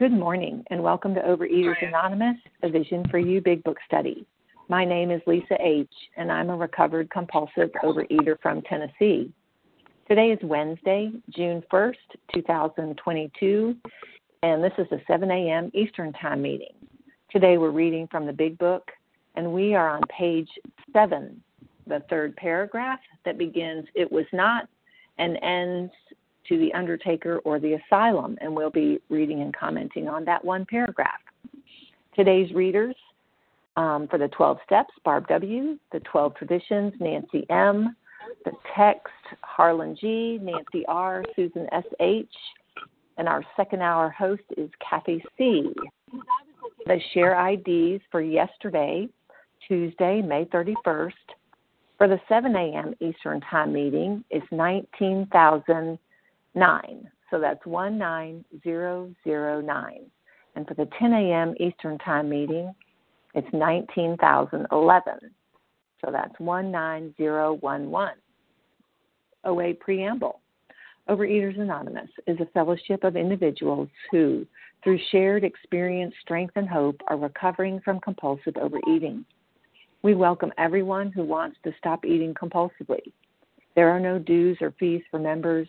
Good morning and welcome to Overeaters Anonymous, a Vision for You Big Book Study. My name is Lisa H., and I'm a recovered compulsive overeater from Tennessee. Today is Wednesday, June 1st, 2022, and this is a 7 a.m. Eastern Time meeting. Today we're reading from the Big Book, and we are on page 7, the third paragraph that begins, It was not, and ends to the undertaker or the asylum, and we'll be reading and commenting on that one paragraph. Today's readers um, for the 12 steps, Barb W., the 12 traditions, Nancy M., the text, Harlan G., Nancy R., Susan S.H., and our second hour host is Kathy C. The share IDs for yesterday, Tuesday, May 31st, for the 7 a.m. Eastern Time meeting is 19,000 nine. So that's 19009. And for the 10 a.m. Eastern Time meeting, it's 19,011. So that's 19011. OA Preamble. Overeaters Anonymous is a fellowship of individuals who, through shared experience, strength, and hope, are recovering from compulsive overeating. We welcome everyone who wants to stop eating compulsively. There are no dues or fees for members.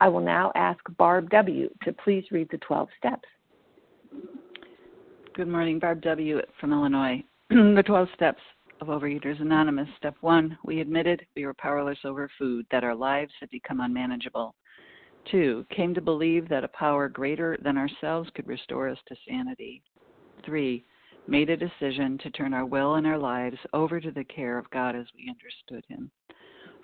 I will now ask Barb W. to please read the 12 steps. Good morning, Barb W. from Illinois. the 12 steps of Overeaters Anonymous. Step one, we admitted we were powerless over food, that our lives had become unmanageable. Two, came to believe that a power greater than ourselves could restore us to sanity. Three, made a decision to turn our will and our lives over to the care of God as we understood Him.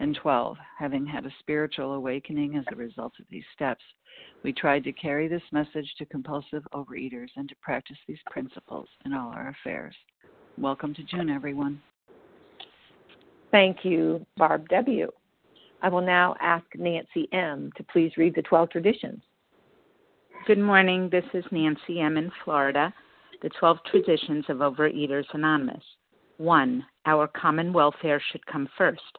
And 12. Having had a spiritual awakening as a result of these steps, we tried to carry this message to compulsive overeaters and to practice these principles in all our affairs. Welcome to June, everyone. Thank you, Barb W. I will now ask Nancy M. to please read the 12 traditions. Good morning. This is Nancy M. in Florida. The 12 traditions of Overeaters Anonymous. 1. Our common welfare should come first.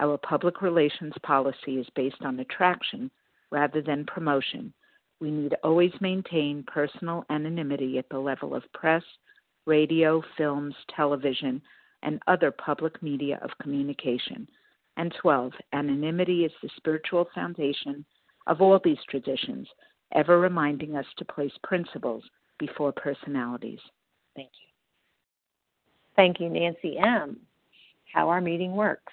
Our public relations policy is based on attraction rather than promotion. We need always maintain personal anonymity at the level of press, radio, films, television, and other public media of communication. And 12. Anonymity is the spiritual foundation of all these traditions, ever reminding us to place principles before personalities. Thank you. Thank you, Nancy M. How our meeting works.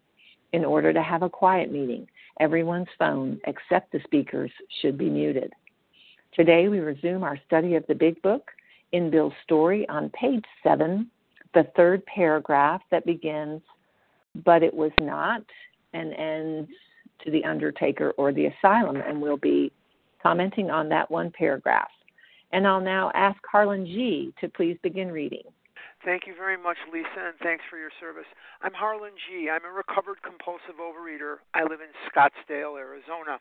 In order to have a quiet meeting, everyone's phone except the speaker's should be muted. Today we resume our study of the Big Book in Bill's story on page 7, the third paragraph that begins, But it was not, and ends to the undertaker or the asylum, and we'll be commenting on that one paragraph. And I'll now ask Harlan G. to please begin reading. Thank you very much, Lisa, and thanks for your service. I'm Harlan G. I'm a recovered compulsive overeater. I live in Scottsdale, Arizona.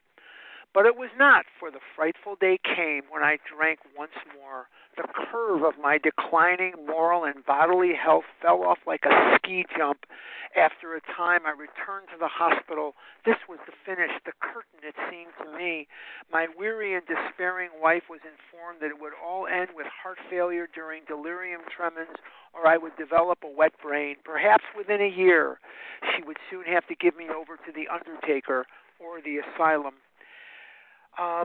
But it was not, for the frightful day came when I drank once more. The curve of my declining moral and bodily health fell off like a ski jump. After a time, I returned to the hospital. This was the finish, the curtain, it seemed to me. My weary and despairing wife was informed that it would all end with heart failure during delirium tremens, or I would develop a wet brain. Perhaps within a year, she would soon have to give me over to the undertaker or the asylum. Um,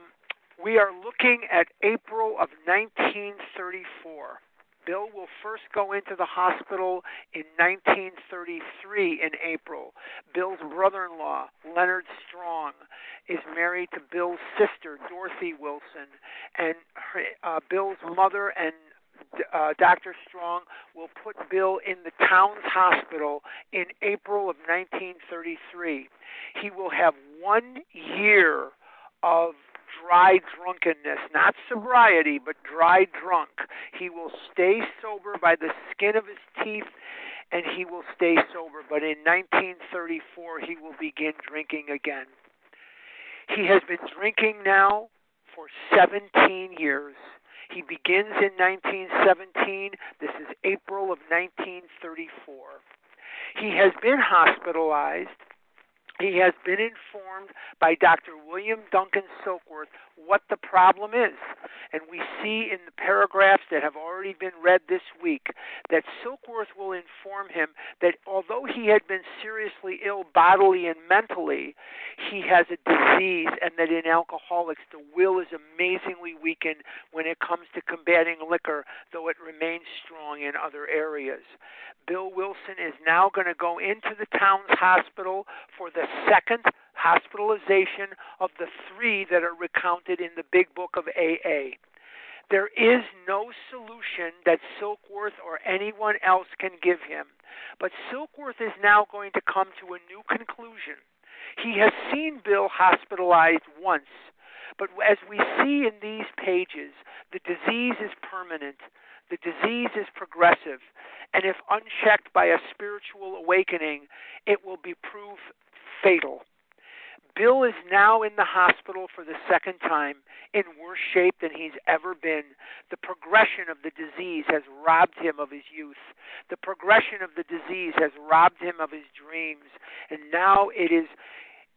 we are looking at April of 1934. Bill will first go into the hospital in 1933 in April. Bill's brother in law, Leonard Strong, is married to Bill's sister, Dorothy Wilson, and her, uh, Bill's mother and uh, Dr. Strong will put Bill in the Towns Hospital in April of 1933. He will have one year of dry drunkenness, not sobriety, but dry drunk. He will stay sober by the skin of his teeth and he will stay sober. But in 1934, he will begin drinking again. He has been drinking now for 17 years. He begins in 1917. This is April of 1934. He has been hospitalized he has been informed by Dr. William Duncan Silkworth what the problem is. And we see in the paragraphs that have already been read this week that Silkworth will inform him that although he had been seriously ill bodily and mentally, he has a disease, and that in alcoholics, the will is amazingly weakened when it comes to combating liquor, though it remains strong in other areas. Bill Wilson is now going to go into the Towns Hospital for the second hospitalization of the three that are recounted in the big book of AA. There is no solution that Silkworth or anyone else can give him. But Silkworth is now going to come to a new conclusion. He has seen Bill hospitalized once, but as we see in these pages, the disease is permanent. The disease is progressive, and if unchecked by a spiritual awakening, it will be proof fatal. Bill is now in the hospital for the second time in worse shape than he's ever been. The progression of the disease has robbed him of his youth. The progression of the disease has robbed him of his dreams. And now it is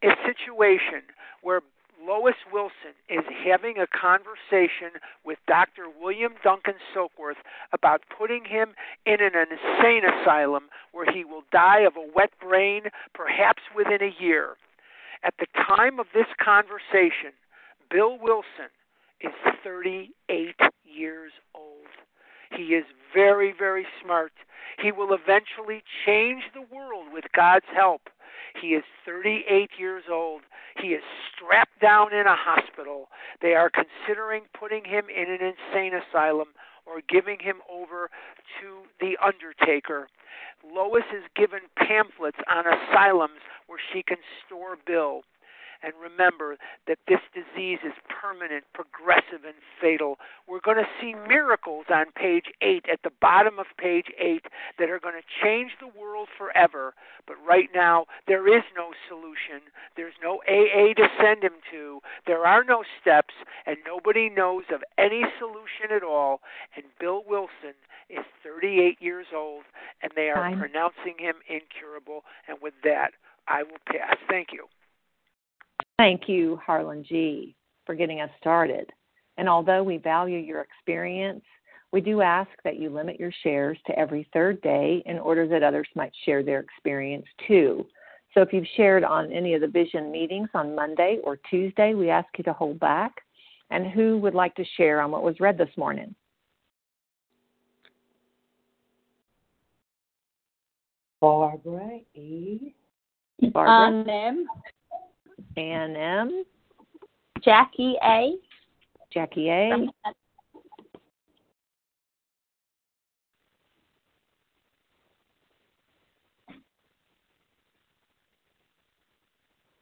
a situation where Lois Wilson is having a conversation with Dr. William Duncan Silkworth about putting him in an insane asylum where he will die of a wet brain perhaps within a year. At the time of this conversation, Bill Wilson is 38 years old. He is very, very smart. He will eventually change the world with God's help. He is 38 years old. He is strapped down in a hospital. They are considering putting him in an insane asylum or giving him over to the undertaker. Lois is given pamphlets on asylums where she can store Bill. And remember that this disease is permanent, progressive, and fatal. We're going to see miracles on page 8, at the bottom of page 8, that are going to change the world forever. But right now, there is no solution. There's no AA to send him to. There are no steps, and nobody knows of any solution at all. And Bill Wilson is 38 years old, and they are pronouncing him incurable. And with that, I will pass. Thank you. Thank you, Harlan G., for getting us started. And although we value your experience, we do ask that you limit your shares to every third day in order that others might share their experience too. So if you've shared on any of the vision meetings on Monday or Tuesday, we ask you to hold back. And who would like to share on what was read this morning? Barbara E. Barbara, Um, M. Ann M, Jackie A. Jackie A,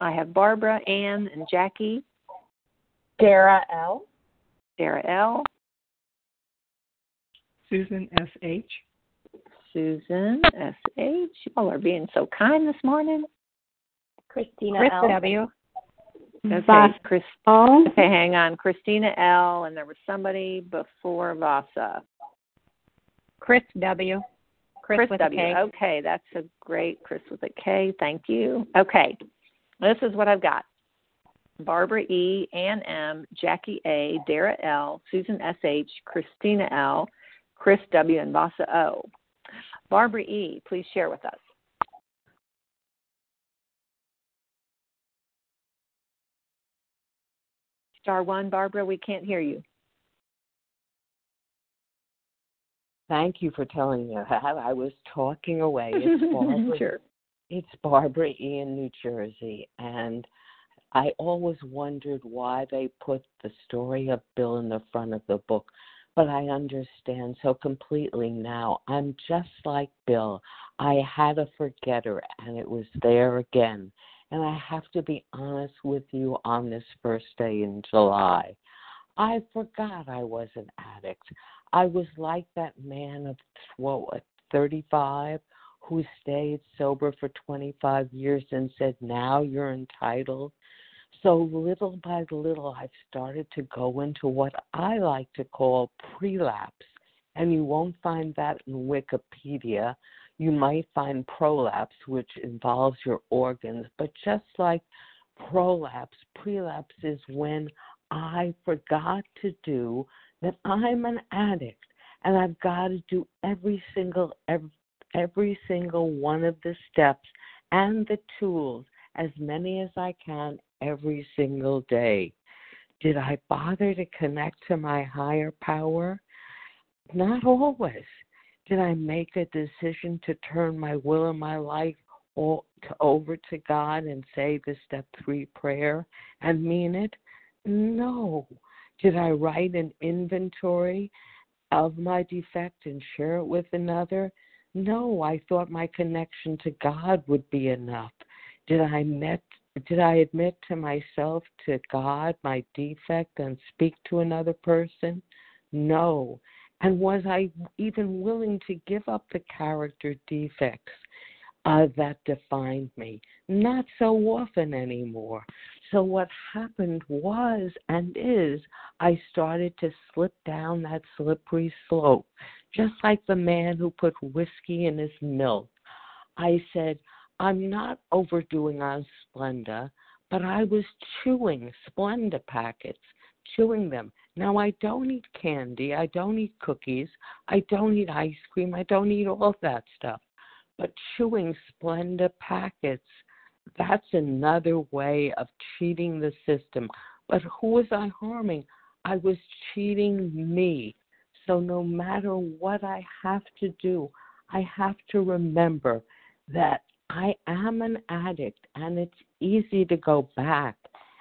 I have Barbara, Ann, and Jackie, Dara L. Sarah L, Susan S.H. Susan S.H. Y'all are being so kind this morning. Christina Chris L. W. Okay, Chris. Okay, hang on. Christina L. And there was somebody before Vasa. Chris W. Chris, Chris with W. a K. Okay, that's a great Chris with a K. Thank you. Okay, this is what I've got. Barbara E, Ann M, Jackie A, Dara L, Susan S H, Christina L, Chris W, and Vasa O. Barbara E, please share with us. Star one, Barbara, we can't hear you. Thank you for telling me that. I was talking away. It's Barbara. sure. It's Barbara in New Jersey, and I always wondered why they put the story of Bill in the front of the book. But I understand so completely now. I'm just like Bill. I had a forgetter, and it was there again. And I have to be honest with you on this first day in July. I forgot I was an addict. I was like that man of what, 35 who stayed sober for 25 years and said, Now you're entitled. So little by little, I've started to go into what I like to call prelapse. And you won't find that in Wikipedia. You might find prolapse, which involves your organs. But just like prolapse, prelapse is when I forgot to do that I'm an addict and I've got to do every single every, every single one of the steps and the tools as many as I can every single day. Did I bother to connect to my higher power? Not always. Did I make a decision to turn my will and my life all to, over to God and say the step three prayer and mean it? No. Did I write an inventory of my defect and share it with another? No, I thought my connection to God would be enough. Did I met did I admit to myself, to God, my defect and speak to another person? No. And was I even willing to give up the character defects uh, that defined me? Not so often anymore. So, what happened was and is, I started to slip down that slippery slope, just like the man who put whiskey in his milk. I said, I'm not overdoing on Splenda, but I was chewing Splenda packets, chewing them. Now, I don't eat candy, I don't eat cookies, I don't eat ice cream, I don't eat all that stuff. But chewing Splenda packets that's another way of cheating the system. But who was I harming? I was cheating me. So no matter what I have to do, I have to remember that I am an addict and it's easy to go back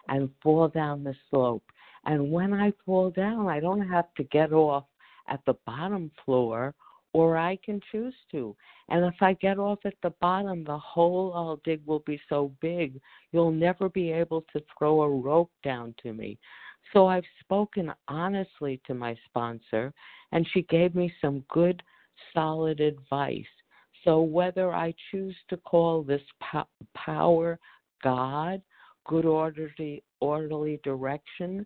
and fall down the slope. And when I fall down, I don't have to get off at the bottom floor or I can choose to. And if I get off at the bottom, the hole I'll dig will be so big, you'll never be able to throw a rope down to me. So I've spoken honestly to my sponsor, and she gave me some good, solid advice. So whether I choose to call this power God, good orderly, orderly direction,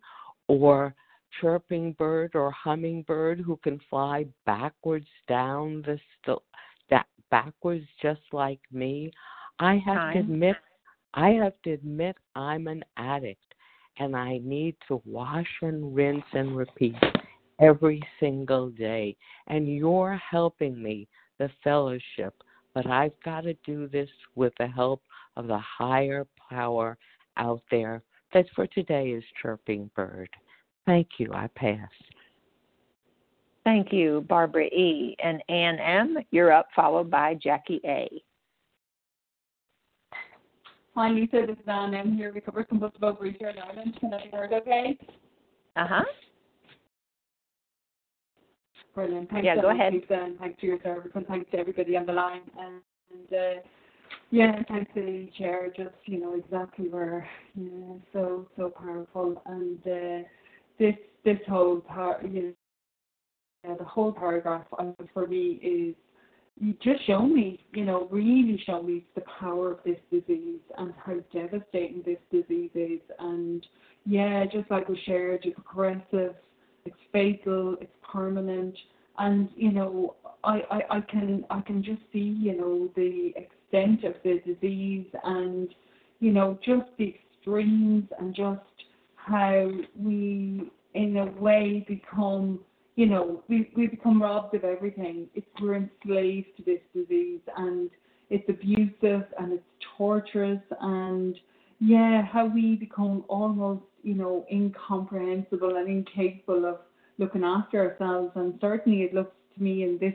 or chirping bird or hummingbird who can fly backwards down the st- that backwards just like me. I have Time. to admit I have to admit I'm an addict and I need to wash and rinse and repeat every single day. And you're helping me, the fellowship, but I've got to do this with the help of the higher power out there that for today is Chirping Bird. Thank you. I pass. Thank you, Barbara E. And Ann M., you're up, followed by Jackie A. Hi, Lisa. This is Ann M. here, recovered compulsive overeater in Ireland. Can I be heard okay? Uh huh. Brilliant. Thanks yeah, so go much, ahead. Lisa, and thanks for your service, and thanks to everybody on the line. And, and uh, yeah, thanks chair, just, you know, exactly where, yeah, so, so powerful. And, uh, this this whole part, you know, the whole paragraph um, for me is you just show me, you know, really show me the power of this disease and how devastating this disease is. And yeah, just like we shared, it's progressive, it's fatal, it's permanent, and you know, I, I, I can I can just see, you know, the extent of the disease and you know just the extremes and just how we, in a way, become, you know, we, we become robbed of everything. It's, we're enslaved to this disease and it's abusive and it's torturous and, yeah, how we become almost, you know, incomprehensible and incapable of looking after ourselves. And certainly it looks to me in this,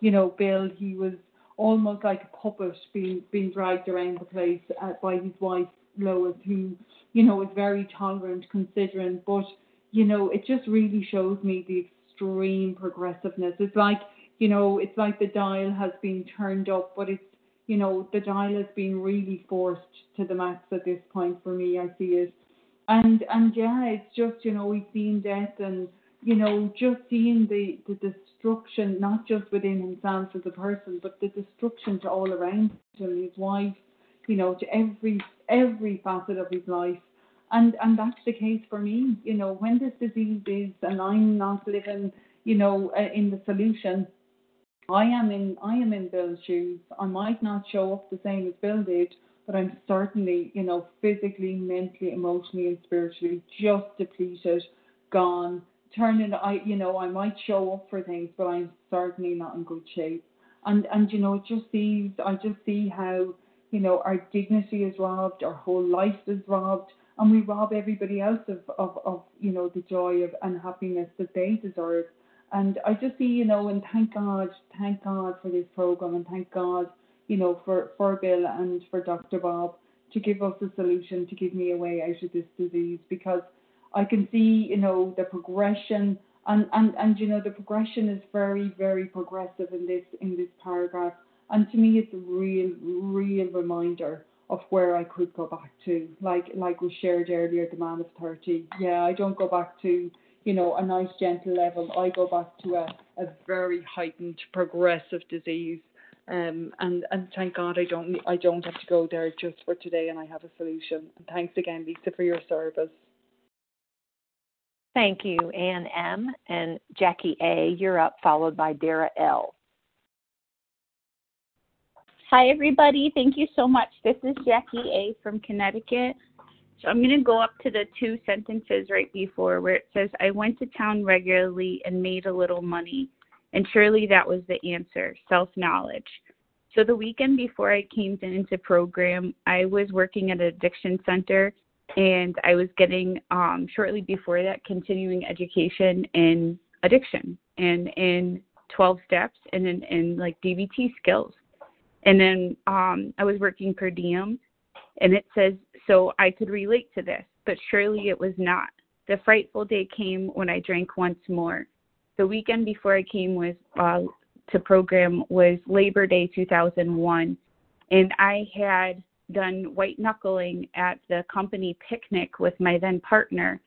you know, bill, he was almost like a puppet being being dragged around the place uh, by his wife Lois, who you know, is very tolerant, considerate, but you know, it just really shows me the extreme progressiveness. It's like, you know, it's like the dial has been turned up, but it's, you know, the dial has been really forced to the max at this point for me. I see it, and and yeah, it's just, you know, we've seen death and you know, just seeing the the destruction, not just within himself as a person, but the destruction to all around him, his wife, you know, to every every facet of his life. And and that's the case for me. You know, when this disease is and I'm not living, you know, uh, in the solution, I am in I am in Bill's shoes. I might not show up the same as Bill did, but I'm certainly, you know, physically, mentally, emotionally, and spiritually just depleted, gone. Turning, I, you know, I might show up for things, but I'm certainly not in good shape. And and you know, it just sees, I just see how you know, our dignity is robbed, our whole life is robbed, and we rob everybody else of, of, of you know, the joy of and happiness that they deserve. And I just see, you know, and thank God, thank God for this program, and thank God, you know, for, for Bill and for Dr. Bob to give us a solution, to give me a way out of this disease, because I can see, you know, the progression, and, and, and you know, the progression is very, very progressive in this in this paragraph and to me, it's a real, real reminder of where I could go back to. Like like we shared earlier, the man of thirty. Yeah, I don't go back to you know, a nice gentle level. I go back to a, a very heightened progressive disease. Um, and, and thank God I don't I don't have to go there just for today and I have a solution. And thanks again, Lisa, for your service. Thank you, Ann M. And Jackie A., you're up, followed by Dara L. Hi, everybody. Thank you so much. This is Jackie A. from Connecticut. So I'm going to go up to the two sentences right before where it says, I went to town regularly and made a little money. And surely that was the answer self knowledge. So the weekend before I came into program, I was working at an addiction center and I was getting um, shortly before that continuing education in addiction and in 12 steps and in, in like DBT skills. And then um, I was working per diem, and it says so I could relate to this, but surely it was not. The frightful day came when I drank once more. The weekend before I came was uh, to program was Labor Day 2001, and I had done white knuckling at the company picnic with my then partner.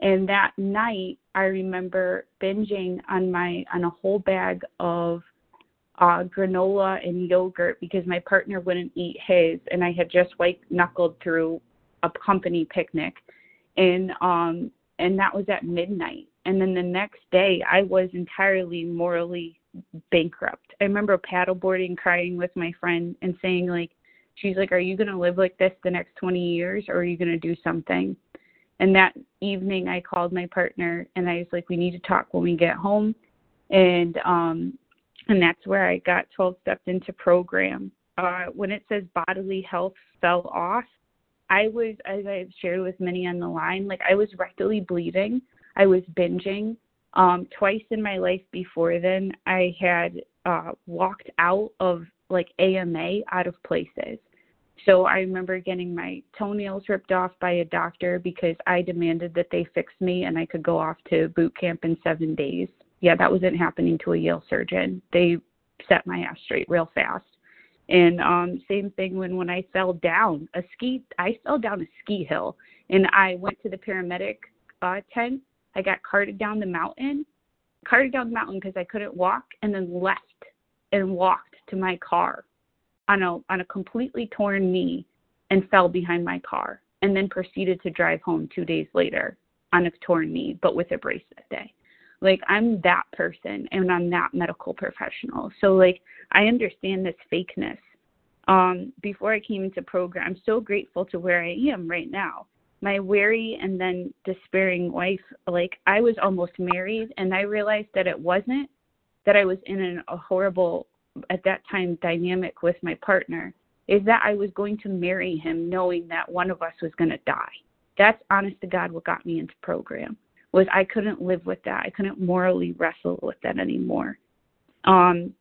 And that night, I remember binging on my on a whole bag of uh, granola and yogurt because my partner wouldn't eat his, and I had just white knuckled through a company picnic, and um, and that was at midnight. And then the next day, I was entirely morally bankrupt. I remember paddleboarding, crying with my friend, and saying like, she's like, "Are you going to live like this the next 20 years, or are you going to do something?" And that evening, I called my partner, and I was like, "We need to talk when we get home." And um, and that's where I got 12 steps into program. Uh, when it says bodily health fell off, I was, as I've shared with many on the line, like I was rectally bleeding. I was binging. Um, twice in my life before then, I had uh, walked out of like AMA out of places. So I remember getting my toenails ripped off by a doctor because I demanded that they fix me and I could go off to boot camp in seven days yeah, that wasn't happening to a Yale surgeon. They set my ass straight real fast. And um same thing when when I fell down a ski I fell down a ski hill and I went to the paramedic uh tent. I got carted down the mountain, carted down the mountain because I couldn't walk and then left and walked to my car on a on a completely torn knee and fell behind my car and then proceeded to drive home 2 days later on a torn knee but with a brace that day. Like I'm that person and I'm that medical professional. So like I understand this fakeness. Um, before I came into program, I'm so grateful to where I am right now. My weary and then despairing wife, like I was almost married and I realized that it wasn't that I was in an, a horrible at that time dynamic with my partner is that I was going to marry him knowing that one of us was going to die. That's honest to God what got me into program was I couldn't live with that. I couldn't morally wrestle with that anymore. Um,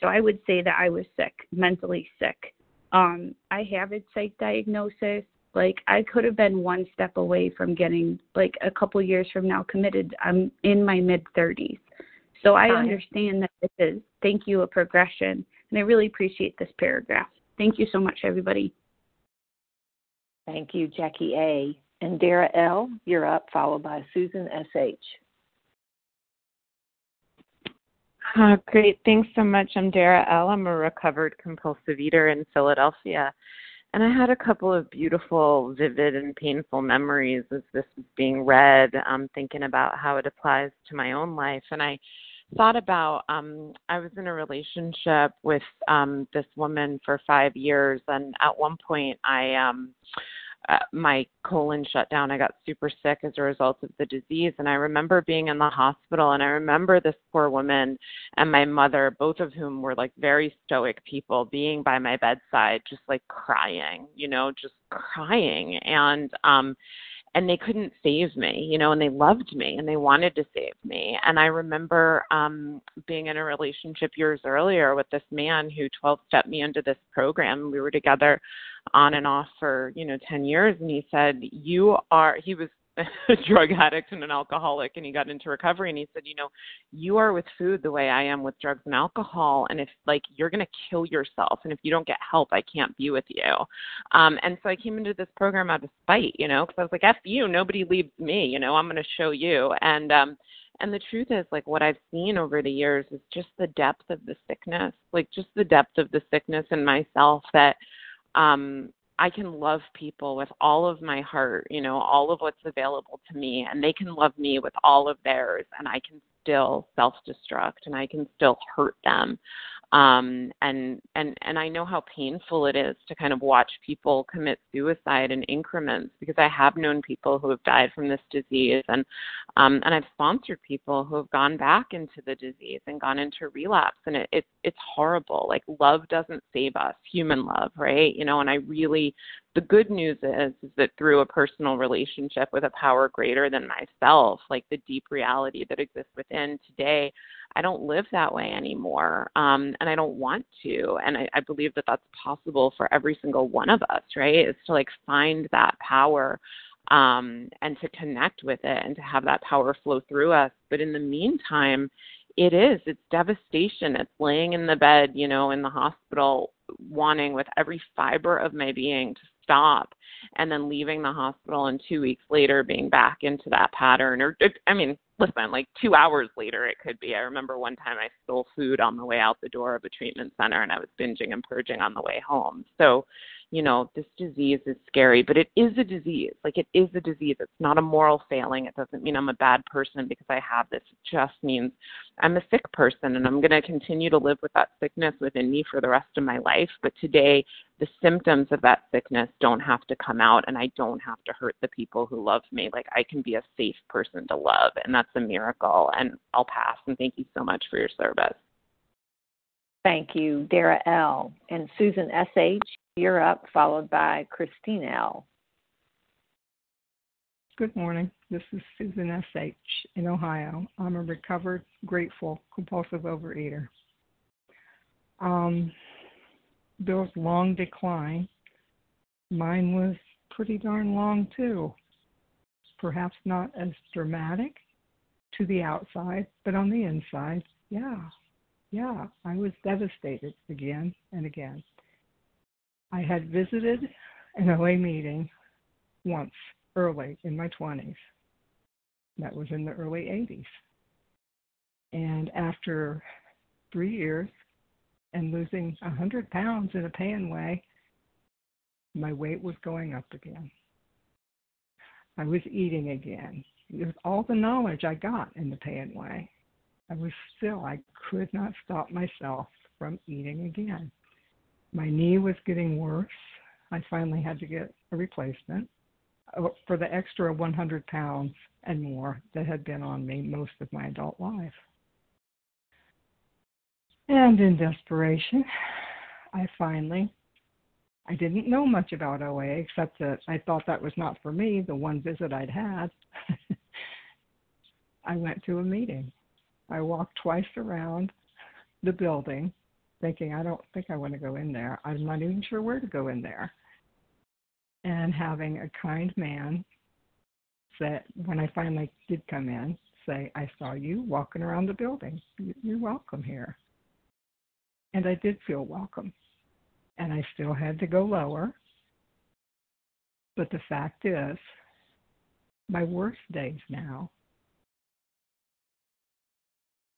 so I would say that I was sick, mentally sick. Um, I have a psych diagnosis. Like I could have been one step away from getting like a couple years from now committed. I'm in my mid 30s. So I understand that this is thank you a progression and I really appreciate this paragraph. Thank you so much everybody. Thank you Jackie A. And Dara L., you're up, followed by Susan S.H. Uh, great. Thanks so much. I'm Dara L. I'm a recovered compulsive eater in Philadelphia. And I had a couple of beautiful, vivid, and painful memories as this was being read, um, thinking about how it applies to my own life. And I thought about um, I was in a relationship with um, this woman for five years, and at one point I um, uh, my colon shut down. I got super sick as a result of the disease. And I remember being in the hospital, and I remember this poor woman and my mother, both of whom were like very stoic people, being by my bedside, just like crying, you know, just crying. And, um, and they couldn't save me, you know, and they loved me and they wanted to save me. And I remember um being in a relationship years earlier with this man who 12 stepped me into this program. We were together on and off for, you know, 10 years and he said, "You are he was drug addict and an alcoholic and he got into recovery and he said you know you are with food the way i am with drugs and alcohol and if like you're going to kill yourself and if you don't get help i can't be with you. Um and so i came into this program out of spite you know because i was like f you nobody leaves me you know i'm going to show you. And um and the truth is like what i've seen over the years is just the depth of the sickness like just the depth of the sickness in myself that um I can love people with all of my heart, you know, all of what's available to me, and they can love me with all of theirs, and I can still self destruct and I can still hurt them um and and and I know how painful it is to kind of watch people commit suicide in increments because I have known people who have died from this disease and um and I've sponsored people who have gone back into the disease and gone into relapse. And it, it it's horrible. Like love doesn't save us. Human love right? You know and I really the good news is, is that through a personal relationship with a power greater than myself like the deep reality that exists within today I don't live that way anymore. Um, and I don't want to. And I, I believe that that's possible for every single one of us, right? Is to like find that power um, and to connect with it and to have that power flow through us. But in the meantime, it is, it's devastation. It's laying in the bed, you know, in the hospital, wanting with every fiber of my being to stop and then leaving the hospital and two weeks later being back into that pattern or i mean listen, like two hours later it could be. I remember one time I stole food on the way out the door of a treatment center and I was binging and purging on the way home. So, you know, this disease is scary, but it is a disease. Like it is a disease. It's not a moral failing. It doesn't mean I'm a bad person because I have this. It just means I'm a sick person and I'm going to continue to live with that sickness within me for the rest of my life. But today, the symptoms of that sickness don't have to come out and I don't have to hurt the people who love me. Like I can be a safe person to love and that's a miracle. And I'll pass and thank you so much for your service. Thank you, Dara L. And Susan S.H., you're up, followed by Christine L. Good morning. This is Susan S.H. in Ohio. I'm a recovered, grateful, compulsive overeater. Um, Bill's long decline, mine was pretty darn long too. Perhaps not as dramatic to the outside, but on the inside, yeah, yeah, I was devastated again and again. I had visited an OA meeting once early in my 20s. That was in the early 80s. And after three years and losing 100 pounds in a pay way, my weight was going up again. I was eating again. With all the knowledge I got in the pay way, I was still, I could not stop myself from eating again. My knee was getting worse. I finally had to get a replacement uh, for the extra 100 pounds and more that had been on me most of my adult life. And in desperation, I finally, I didn't know much about OA except that I thought that was not for me, the one visit I'd had. I went to a meeting. I walked twice around the building thinking, I don't think I want to go in there. I'm not even sure where to go in there. And having a kind man say, when I finally did come in, say, I saw you walking around the building. You're welcome here. And I did feel welcome. And I still had to go lower. But the fact is, my worst days now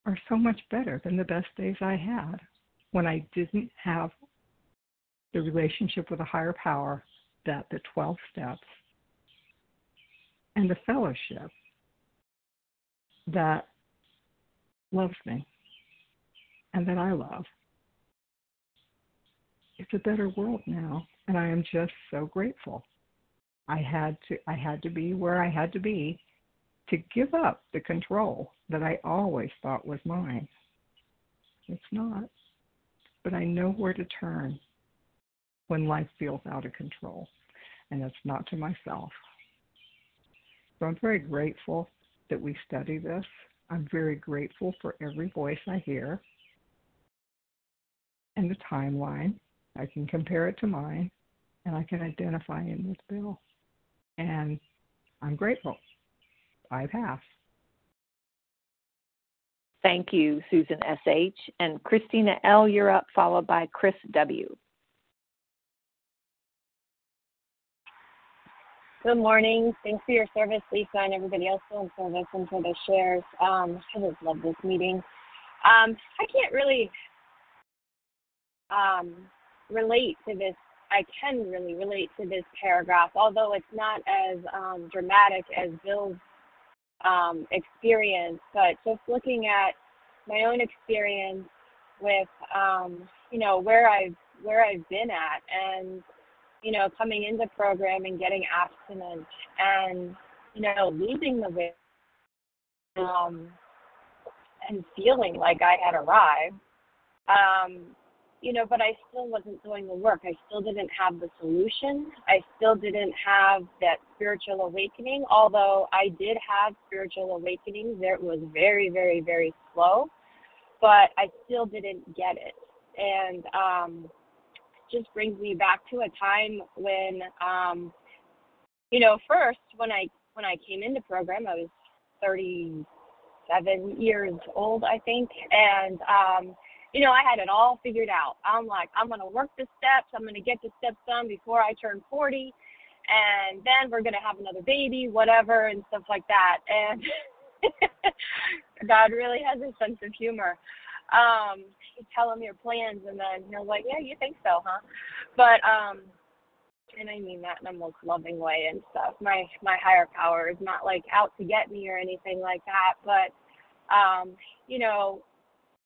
are so much better than the best days I had when I didn't have the relationship with a higher power that the 12 steps and the fellowship that loves me and that I love. It's a better world now and I am just so grateful. I had to I had to be where I had to be to give up the control that I always thought was mine. It's not but I know where to turn when life feels out of control, and it's not to myself. So I'm very grateful that we study this. I'm very grateful for every voice I hear and the timeline. I can compare it to mine, and I can identify in this Bill. And I'm grateful. I pass. Thank you, Susan S.H. And Christina L., you're up, followed by Chris W. Good morning. Thanks for your service, Lisa, and everybody else in service and for the shares. Um, I just love this meeting. Um, I can't really um, relate to this. I can really relate to this paragraph, although it's not as um, dramatic as Bill's um, experience. But just looking at my own experience with, um, you know, where I've where I've been at, and you know, coming into program and getting abstinent and, you know, losing the weight um, and feeling like I had arrived. Um, you know, but I still wasn't doing the work. I still didn't have the solution. I still didn't have that spiritual awakening, although I did have spiritual awakenings. It was very, very, very slow, but I still didn't get it. And, um, just brings me back to a time when, um, you know, first when I when I came into program, I was 37 years old, I think, and um, you know, I had it all figured out. I'm like, I'm gonna work the steps. I'm gonna get the steps done before I turn 40, and then we're gonna have another baby, whatever, and stuff like that. And God really has a sense of humor um, you tell him your plans, and then he'll like, yeah, you think so, huh? But um, and I mean that in a most loving way and stuff. My my higher power is not like out to get me or anything like that, but um, you know,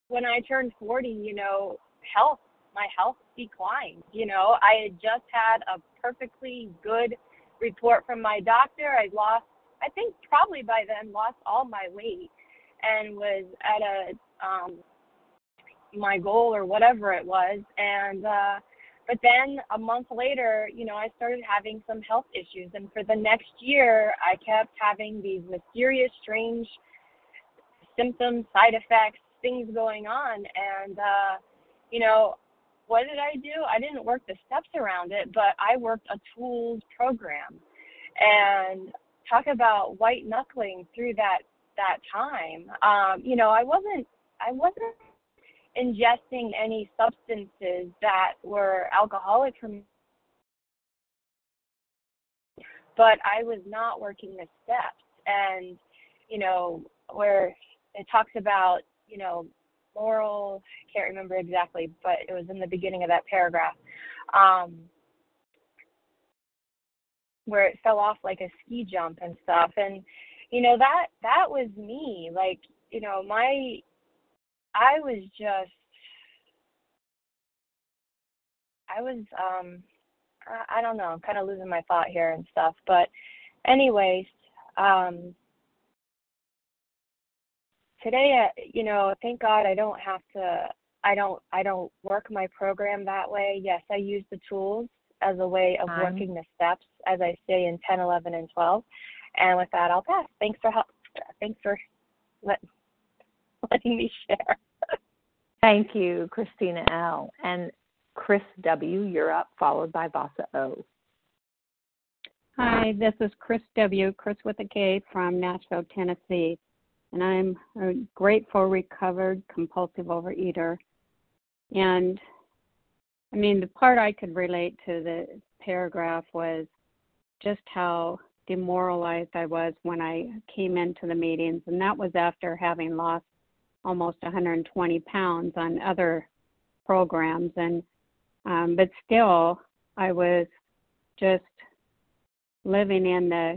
when I turned 40, you know, health, my health declined. You know, I had just had a perfectly good report from my doctor. I lost, I think probably by then, lost all my weight and was at a um, my goal or whatever it was and uh but then a month later you know i started having some health issues and for the next year i kept having these mysterious strange symptoms side effects things going on and uh you know what did i do i didn't work the steps around it but i worked a tools program and talk about white knuckling through that that time um you know i wasn't i wasn't ingesting any substances that were alcoholic for me. But I was not working the steps. And, you know, where it talks about, you know, moral, I can't remember exactly, but it was in the beginning of that paragraph, um, where it fell off like a ski jump and stuff. And, you know, that, that was me. Like, you know, my I was just I was um I, I don't know, I'm kind of losing my thought here and stuff, but anyways, um today uh, you know, thank God I don't have to I don't I don't work my program that way. Yes, I use the tools as a way of working the steps as I say in 10, 11 and 12. And with that, I'll pass. Thanks for help. Thanks for let, letting me share. Thank you, Christina L. And Chris W., you're up, followed by Vasa O. Hi, this is Chris W., Chris with a K from Nashville, Tennessee. And I'm a grateful, recovered, compulsive overeater. And I mean, the part I could relate to the paragraph was just how demoralized I was when I came into the meetings. And that was after having lost almost 120 pounds on other programs and um, but still i was just living in the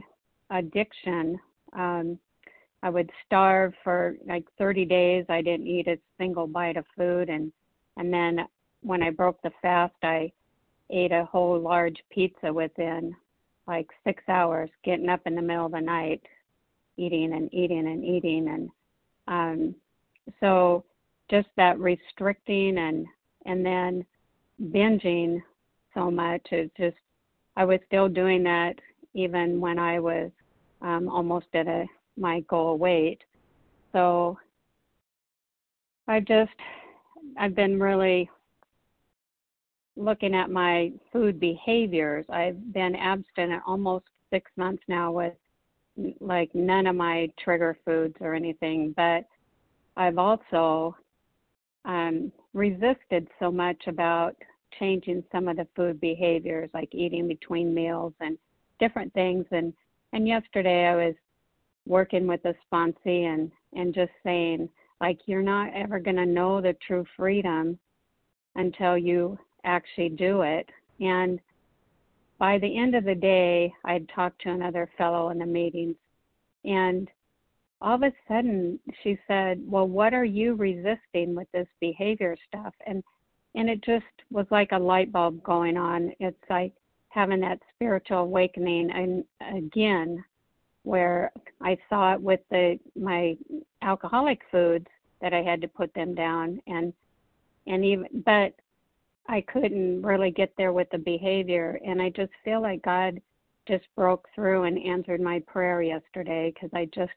addiction um, i would starve for like 30 days. I didn't eat a single bite of food and and then when i broke the fast i ate a whole large pizza within like six hours getting up in the middle of the night eating and eating and eating. And um so just that restricting and and then binging so much it just i was still doing that even when i was um almost at a my goal weight so i just i've been really looking at my food behaviors i've been abstinent almost six months now with like none of my trigger foods or anything, but I've also um, resisted so much about changing some of the food behaviors, like eating between meals and different things. And and yesterday I was working with a sponsee and and just saying like you're not ever going to know the true freedom until you actually do it. And by the end of the day, I'd talked to another fellow in the meetings, and all of a sudden she said, "Well, what are you resisting with this behavior stuff?" And and it just was like a light bulb going on. It's like having that spiritual awakening, and again, where I saw it with the my alcoholic foods that I had to put them down, and and even but I couldn't really get there with the behavior. And I just feel like God just broke through and answered my prayer yesterday because I just,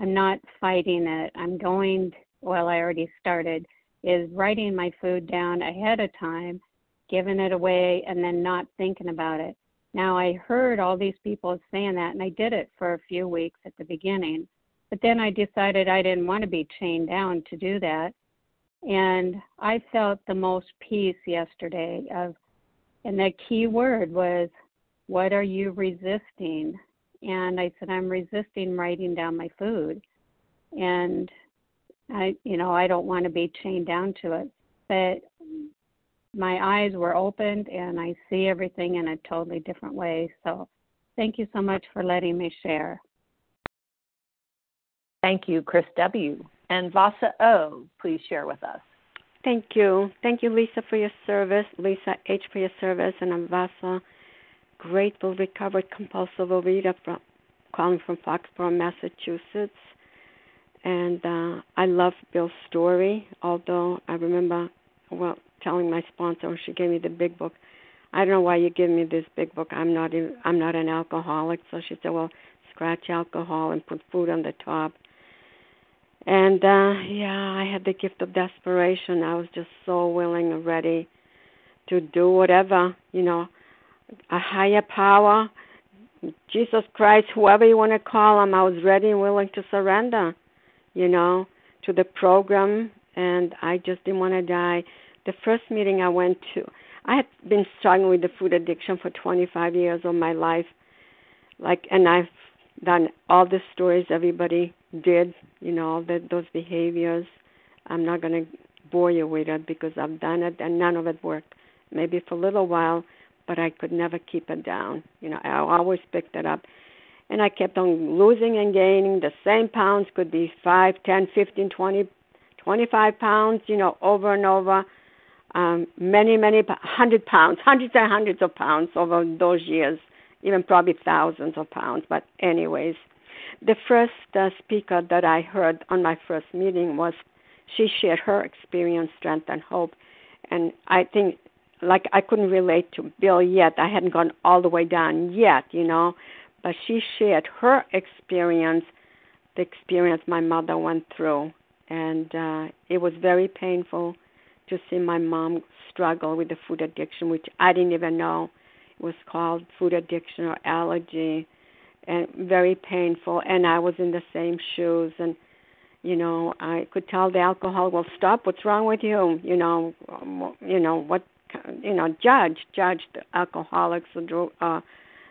I'm not fighting it. I'm going, well, I already started, is writing my food down ahead of time, giving it away, and then not thinking about it. Now, I heard all these people saying that, and I did it for a few weeks at the beginning. But then I decided I didn't want to be chained down to do that. And I felt the most peace yesterday of and the key word was what are you resisting? And I said I'm resisting writing down my food. And I you know, I don't want to be chained down to it. But my eyes were opened and I see everything in a totally different way. So thank you so much for letting me share. Thank you, Chris W. And Vasa O, please share with us. Thank you. Thank you, Lisa, for your service. Lisa H, for your service. And I'm Vasa, grateful, recovered compulsive overeater from calling from Foxborough, Massachusetts. And uh, I love Bill's story, although I remember, well, telling my sponsor when she gave me the big book, I don't know why you give me this big book. I'm not even, I'm not an alcoholic. So she said, well, scratch alcohol and put food on the top. And uh yeah i had the gift of desperation. I was just so willing and ready to do whatever you know a higher power. Jesus christ whoever you want to call him i was ready and willing to surrender you know to the program. And i just didn't want to die the first meeting i went to i had been struggling with the food addiction for 25 years of my life like and i've done all the stories everybody did, you know, all the, those behaviors. I'm not going to bore you with it because I've done it and none of it worked. Maybe for a little while, but I could never keep it down. You know, I always picked it up. And I kept on losing and gaining. The same pounds could be five, ten, fifteen, twenty, twenty-five pounds, you know, over and over. Um, many, many, hundred pounds, hundreds and hundreds of pounds over those years, even probably thousands of pounds. But, anyways, the first uh, speaker that I heard on my first meeting was she shared her experience, strength, and hope. And I think, like, I couldn't relate to Bill yet. I hadn't gone all the way down yet, you know. But she shared her experience, the experience my mother went through. And uh, it was very painful to see my mom struggle with the food addiction, which I didn't even know. It was called food addiction or allergy and very painful. And i was in the same shoes and you know i could tell the alcohol well stop. What's wrong with you? You know you know what you know judge judge the alcoholics or drug uh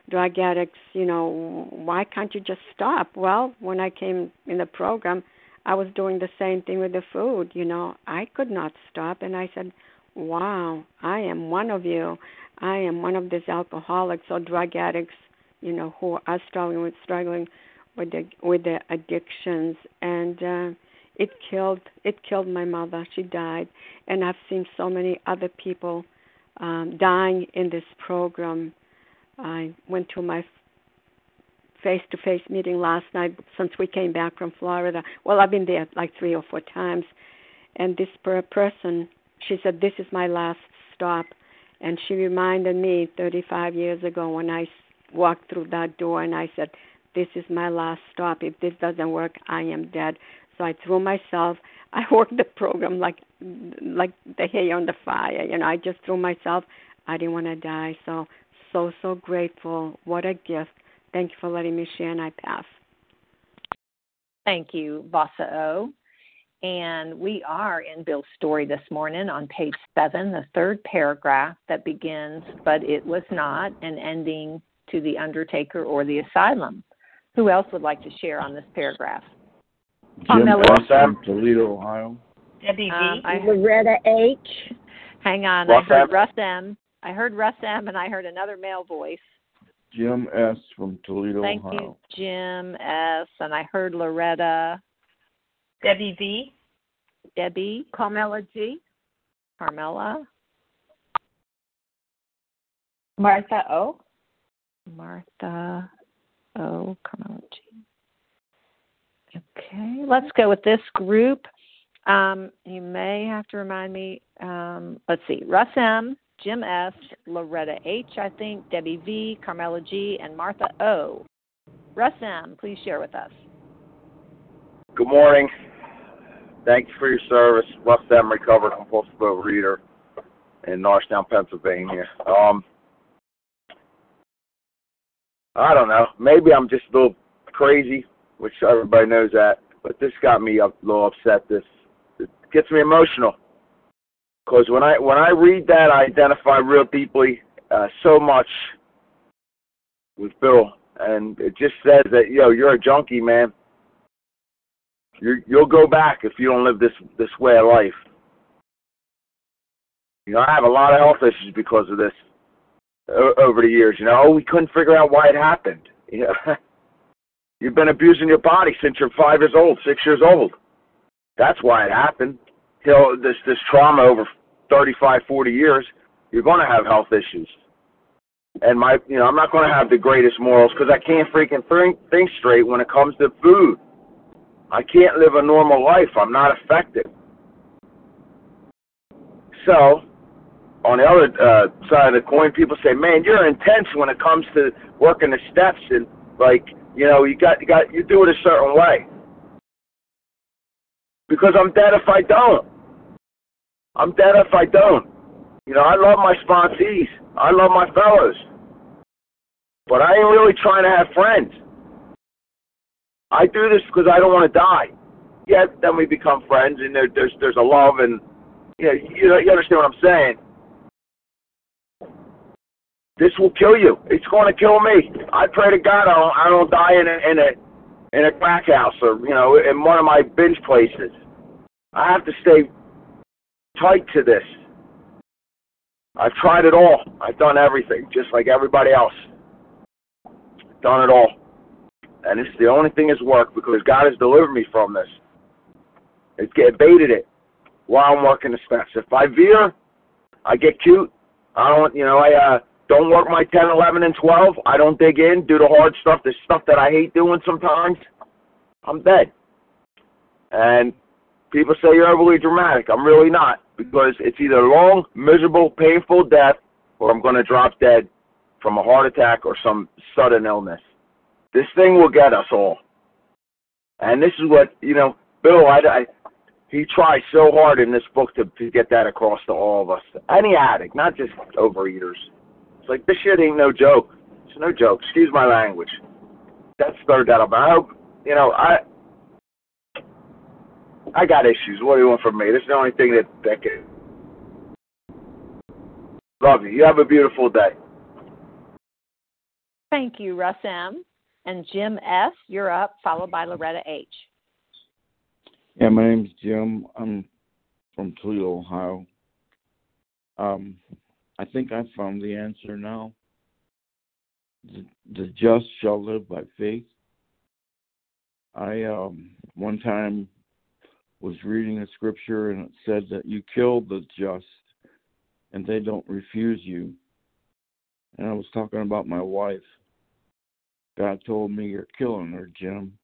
drug addicts you know why can't you just stop? Well when i came in the program i was doing the same thing with the food you know. I could not stop and i said wow i am one of you. I am one of these alcoholics or drug addicts you know who are struggling with struggling with the with the addictions. And uh it killed it killed my mother. She died. And i've seen so many other people um dying in this program. I went to my face to face meeting last night since we came back from florida well i've been there like three or four times and this person she said this is my last stop and she reminded me 35 years ago when i walked through that door and I said, This is my last stop. If this doesn't work, I am dead. So I threw myself. I worked the program like like the hay on the fire. You know, I just threw myself. I didn't want to die. So so so grateful. What a gift. Thank you for letting me share and I pass. Thank you, Vasa O. And we are in Bill's story this morning on page seven, the third paragraph that begins, but it was not, and ending to the undertaker or the asylum. Who else would like to share on this paragraph? Jim Melody. From Toledo, Ohio. Debbie V. Um, I, Loretta H. hang on, Russ I heard M. Russ M. I heard Russ M. and I heard another male voice. Jim S. from Toledo, Thank Ohio. you, Jim S. And I heard Loretta, Debbie V. Debbie, Carmela G. Carmela, Martha O. Martha O. Carmela G. Okay, let's go with this group. Um, you may have to remind me. Um, let's see, Russ M, Jim F., Loretta H, I think, Debbie V, Carmela G, and Martha O. Russ M, please share with us. Good morning. Thank you for your service. Russ M, recovered compulsive overeater in Norristown, Pennsylvania. Um, I don't know. Maybe I'm just a little crazy, which everybody knows that. But this got me a little upset. This it gets me emotional because when I when I read that, I identify real deeply uh, so much with Bill, and it just says that yo, you're a junkie, man. You're, you'll go back if you don't live this this way of life. You know, I have a lot of health issues because of this o- over the years. You know, oh, we couldn't figure out why it happened. You know, you've been abusing your body since you're five years old, six years old. That's why it happened. You know, this this trauma over 35, 40 years, you're going to have health issues. And my, you know, I'm not going to have the greatest morals because I can't freaking think, think straight when it comes to food. I can't live a normal life. I'm not effective. So, on the other uh, side of the coin, people say, "Man, you're intense when it comes to working the steps and like, you know, you got you got you do it a certain way." Because I'm dead if I don't. I'm dead if I don't. You know, I love my sponsees. I love my fellows. But I ain't really trying to have friends. I do this because I don't want to die. Yet then we become friends, and there, there's there's a love, and you know, you, you understand what I'm saying. This will kill you. It's going to kill me. I pray to God I don't I don't die in a in a in a crack house or you know in one of my binge places. I have to stay tight to this. I've tried it all. I've done everything, just like everybody else. Done it all. And it's the only thing that's worked because God has delivered me from this. It's get baited it while I'm working the steps. If I veer, I get cute. I don't, you know, I uh, don't work my 10, 11, and 12. I don't dig in, do the hard stuff, the stuff that I hate doing sometimes. I'm dead. And people say you're overly dramatic. I'm really not because it's either a long, miserable, painful death or I'm going to drop dead from a heart attack or some sudden illness. This thing will get us all. And this is what, you know, Bill, I, I he tries so hard in this book to, to get that across to all of us. Any addict, not just overeaters. It's like, this shit ain't no joke. It's no joke. Excuse my language. That's third that up. I hope, you know, I I got issues. What do you want from me? This is the only thing that, that can. Love you. You have a beautiful day. Thank you, Russ M. And Jim S., you're up, followed by Loretta H. Yeah, my name's Jim. I'm from Toledo, Ohio. Um, I think I found the answer now. The, the just shall live by faith. I um, one time was reading a scripture and it said that you kill the just and they don't refuse you. And I was talking about my wife. God told me you're killing her, Jim.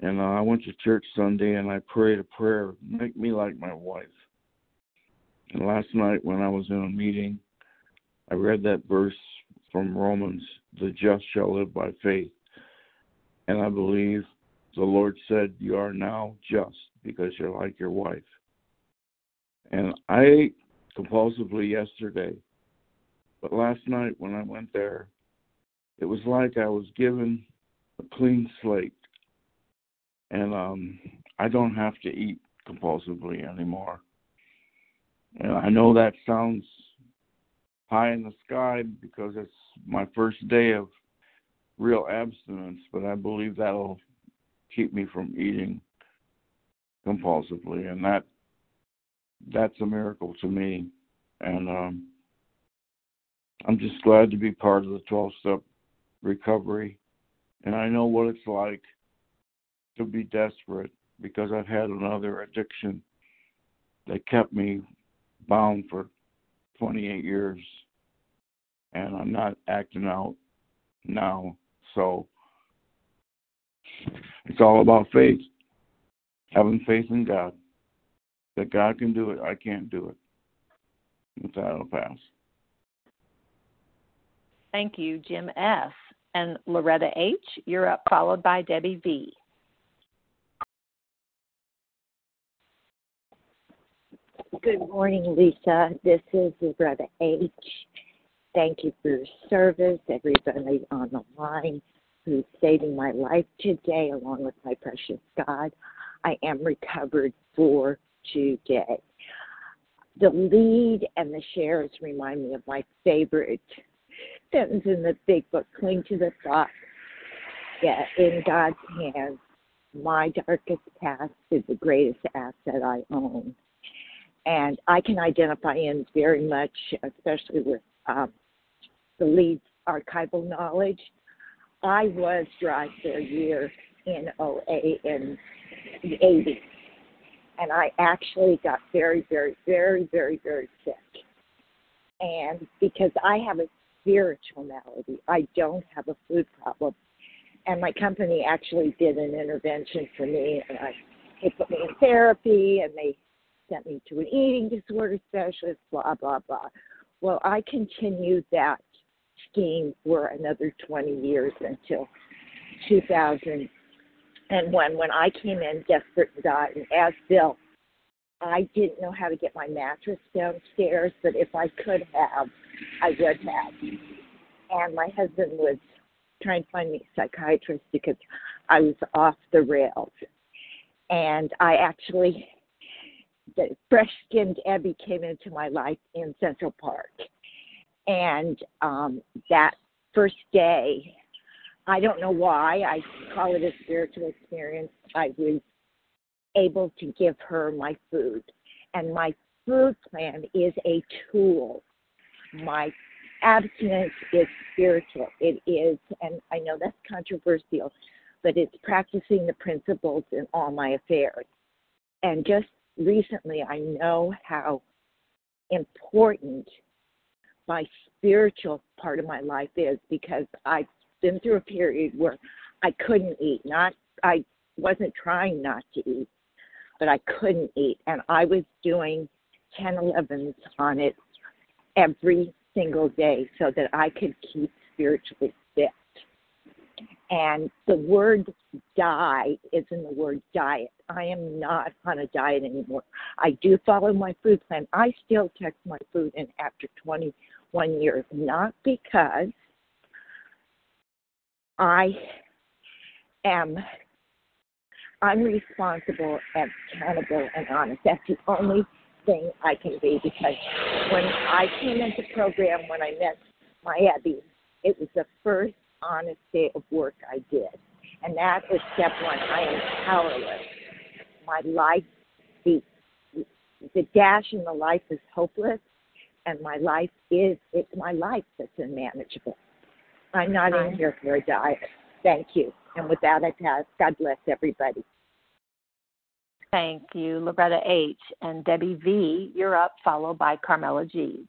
And uh, I went to church Sunday and I prayed a prayer, make me like my wife. And last night when I was in a meeting, I read that verse from Romans, the just shall live by faith. And I believe the Lord said, You are now just because you're like your wife. And I compulsively yesterday. But last night when I went there, it was like I was given a clean slate. and um, I don't have to eat compulsively anymore. And I know that sounds high in the sky because it's my first day of real abstinence, but I believe that'll keep me from eating compulsively, and that that's a miracle to me. And um, I'm just glad to be part of the 12 step recovery. And I know what it's like to be desperate because I've had another addiction that kept me bound for 28 years. And I'm not acting out now. So it's all about faith, having faith in God. That God can do it, I can't do it. With that, I'll pass. Thank you, Jim S. And Loretta H., you're up, followed by Debbie V. Good morning, Lisa. This is Loretta H. Thank you for your service, everybody on the line who's saving my life today, along with my precious God. I am recovered for today. The lead and the shares remind me of my favorite sentence in the big book cling to the thought that in God's hands, my darkest past is the greatest asset I own. And I can identify in very much, especially with um, the lead's archival knowledge. I was dry for a year in OA in the 80s. And I actually got very, very, very, very, very sick. And because I have a spiritual malady. I don't have a food problem. And my company actually did an intervention for me, and I, they put me in therapy, and they sent me to an eating disorder specialist, blah, blah, blah. Well, I continued that scheme for another 20 years until 2001 when I came in desperate and dying as Bill. I didn't know how to get my mattress downstairs, but if I could have, I would have. And my husband was trying to find me a psychiatrist because I was off the rails. And I actually, the fresh skinned Abby came into my life in Central Park. And um, that first day, I don't know why, I call it a spiritual experience. I was able to give her my food. And my food plan is a tool. My abstinence is spiritual. It is, and I know that's controversial, but it's practicing the principles in all my affairs. And just recently, I know how important my spiritual part of my life is because I've been through a period where I couldn't eat. Not I wasn't trying not to eat, but I couldn't eat. And I was doing 10 11s on it every single day so that I could keep spiritually fit. And the word die is in the word diet. I am not on a diet anymore. I do follow my food plan. I still text my food in after 21 years, not because I am I'm responsible and accountable and honest. That's the only thing I can be because when I came into program, when I met my Abby, it was the first honest day of work I did. And that was step one. I am powerless. My life, the, the dash in the life is hopeless, and my life is, it's my life that's unmanageable. I'm not in here for a diet. Thank you. And with that, I pass. God bless everybody. Thank you, Loretta H. And Debbie V., you're up, followed by Carmela G.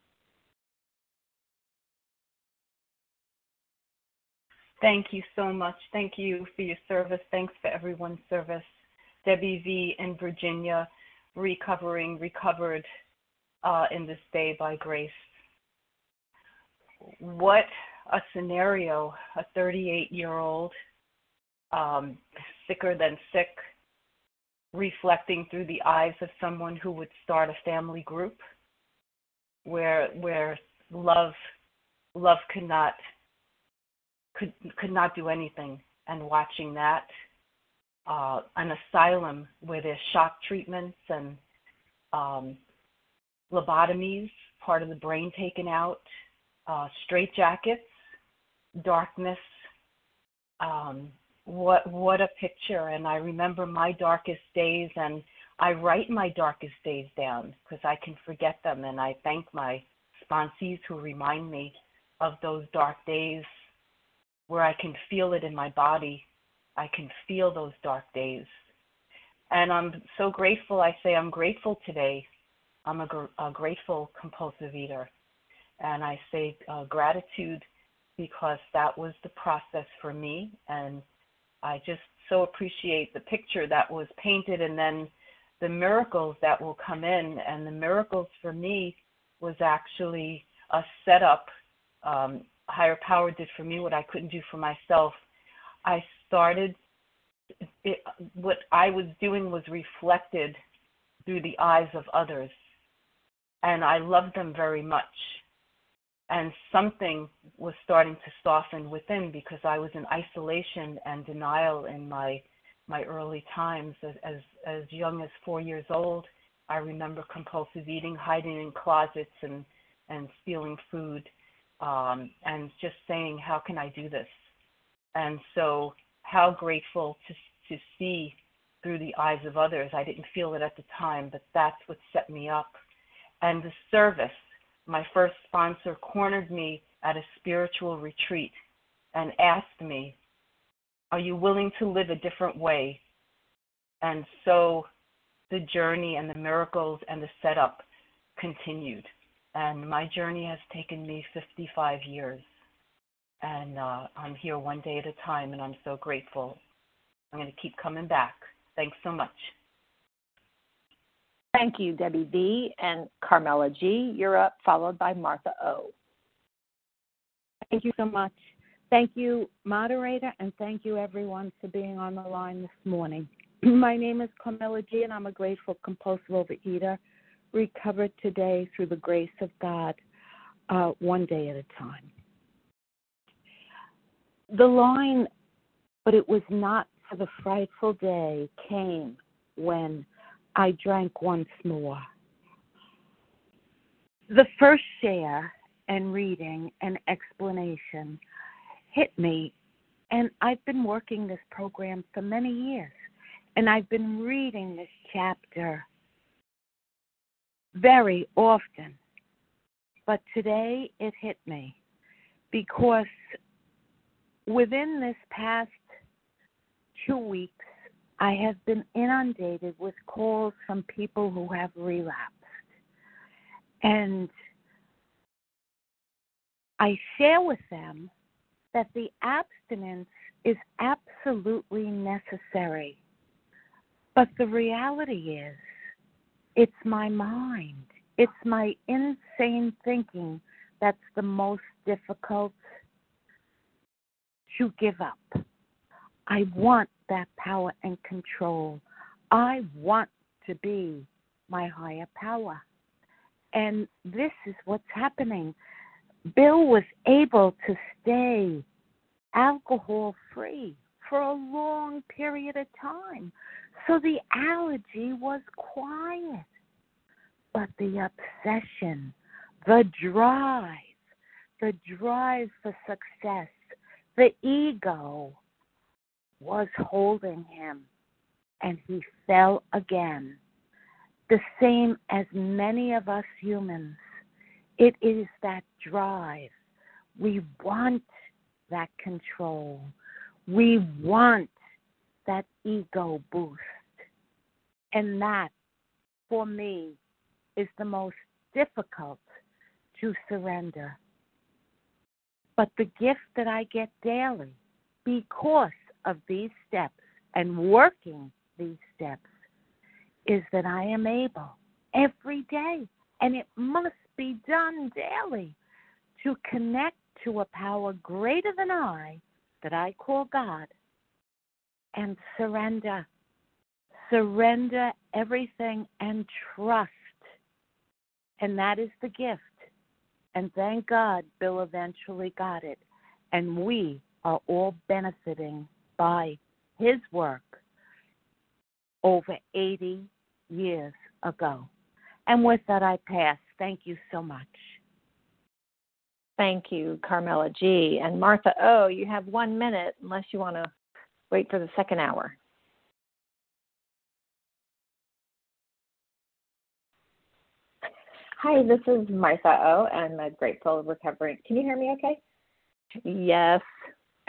Thank you so much. Thank you for your service. Thanks for everyone's service. Debbie V. in Virginia, recovering, recovered uh, in this day by grace. What a scenario. A 38 year old, um, sicker than sick, reflecting through the eyes of someone who would start a family group where where love love could not could could not do anything and watching that uh, an asylum where there's shock treatments and um, lobotomies, part of the brain taken out, uh, straitjackets, darkness. Um, what what a picture! And I remember my darkest days, and I write my darkest days down because I can forget them, and I thank my sponsees who remind me of those dark days where I can feel it in my body. I can feel those dark days. And I'm so grateful. I say I'm grateful today. I'm a, gr- a grateful compulsive eater. And I say uh, gratitude because that was the process for me. And I just so appreciate the picture that was painted and then the miracles that will come in. And the miracles for me was actually a setup. Um, higher power did for me what I couldn't do for myself. I started, it, what I was doing was reflected through the eyes of others. And I loved them very much. And something was starting to soften within because I was in isolation and denial in my my early times as as, as young as four years old. I remember compulsive eating, hiding in closets and and stealing food, um, and just saying, "How can I do this?" And so, how grateful to to see through the eyes of others. I didn't feel it at the time, but that's what set me up. And the service. My first sponsor cornered me at a spiritual retreat and asked me, "Are you willing to live a different way?" And so the journey and the miracles and the setup continued. And my journey has taken me 55 years. And uh, I'm here one day at a time, and I'm so grateful. I'm going to keep coming back. Thanks so much. Thank you, Debbie V. And Carmela G., you're up, followed by Martha O. Thank you so much. Thank you, moderator, and thank you, everyone, for being on the line this morning. My name is Carmela G, and I'm a grateful compulsive overeater, recovered today through the grace of God, uh, one day at a time. The line, but it was not for the frightful day, came when I drank once more. The first share and reading and explanation hit me, and I've been working this program for many years. And I've been reading this chapter very often. But today it hit me because within this past two weeks, I have been inundated with calls from people who have relapsed. And I share with them that the abstinence is absolutely necessary but the reality is, it's my mind, it's my insane thinking that's the most difficult to give up. I want that power and control. I want to be my higher power. And this is what's happening. Bill was able to stay alcohol free for a long period of time so the allergy was quiet. But the obsession, the drive, the drive for success, the ego was holding him. And he fell again. The same as many of us humans. It is that drive. We want that control. We want that ego boost. And that, for me, is the most difficult to surrender. But the gift that I get daily because of these steps and working these steps is that I am able every day, and it must be done daily, to connect to a power greater than I that I call God and surrender surrender everything and trust. And that is the gift. And thank God Bill eventually got it. And we are all benefiting by his work over 80 years ago. And with that, I pass. Thank you so much. Thank you, Carmela G. And Martha O., you have one minute unless you want to wait for the second hour. Hi, this is Martha O. I'm a grateful recovering. Can you hear me okay? Yes.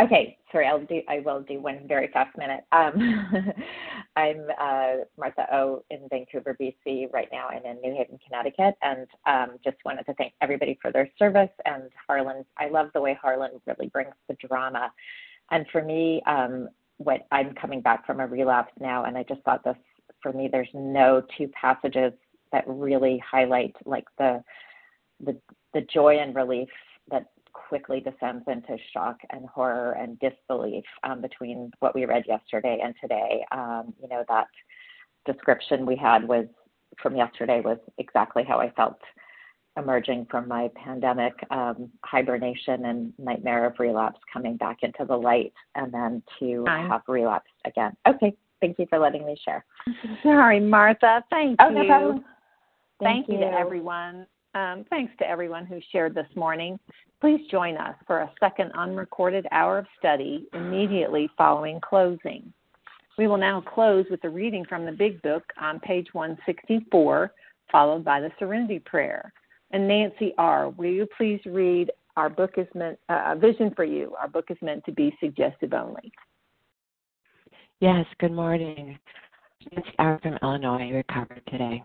Okay, sorry, I'll do I will do one very fast minute. Um, I'm uh, Martha O in Vancouver, BC right now and in New Haven, Connecticut, and um, just wanted to thank everybody for their service and Harlan. I love the way Harlan really brings the drama, and for me, um, what I'm coming back from a relapse now, and I just thought this for me, there's no two passages that really highlight like the the the joy and relief quickly descends into shock and horror and disbelief um, between what we read yesterday and today. Um, you know that description we had was from yesterday was exactly how I felt emerging from my pandemic um, hibernation and nightmare of relapse coming back into the light and then to have relapsed again. Okay, thank you for letting me share. Sorry, Martha. Thank Oh, you. no problem. Thank, Thank you to you. everyone. Um, thanks to everyone who shared this morning. Please join us for a second unrecorded hour of study immediately following closing. We will now close with a reading from the Big Book on page 164, followed by the Serenity Prayer. And Nancy R., will you please read Our book is meant, uh, A Vision for You? Our book is meant to be suggestive only. Yes, good morning. Nancy R. from Illinois recovered today.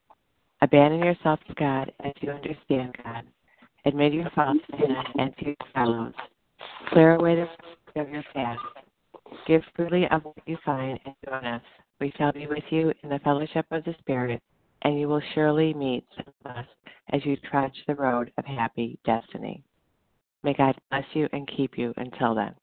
Abandon yourself to God as you understand God. Admit your faults and to your fellows. Clear away the rest of your past. Give freely of what you find and join us. We shall be with you in the fellowship of the Spirit, and you will surely meet us as you trudge the road of happy destiny. May God bless you and keep you until then.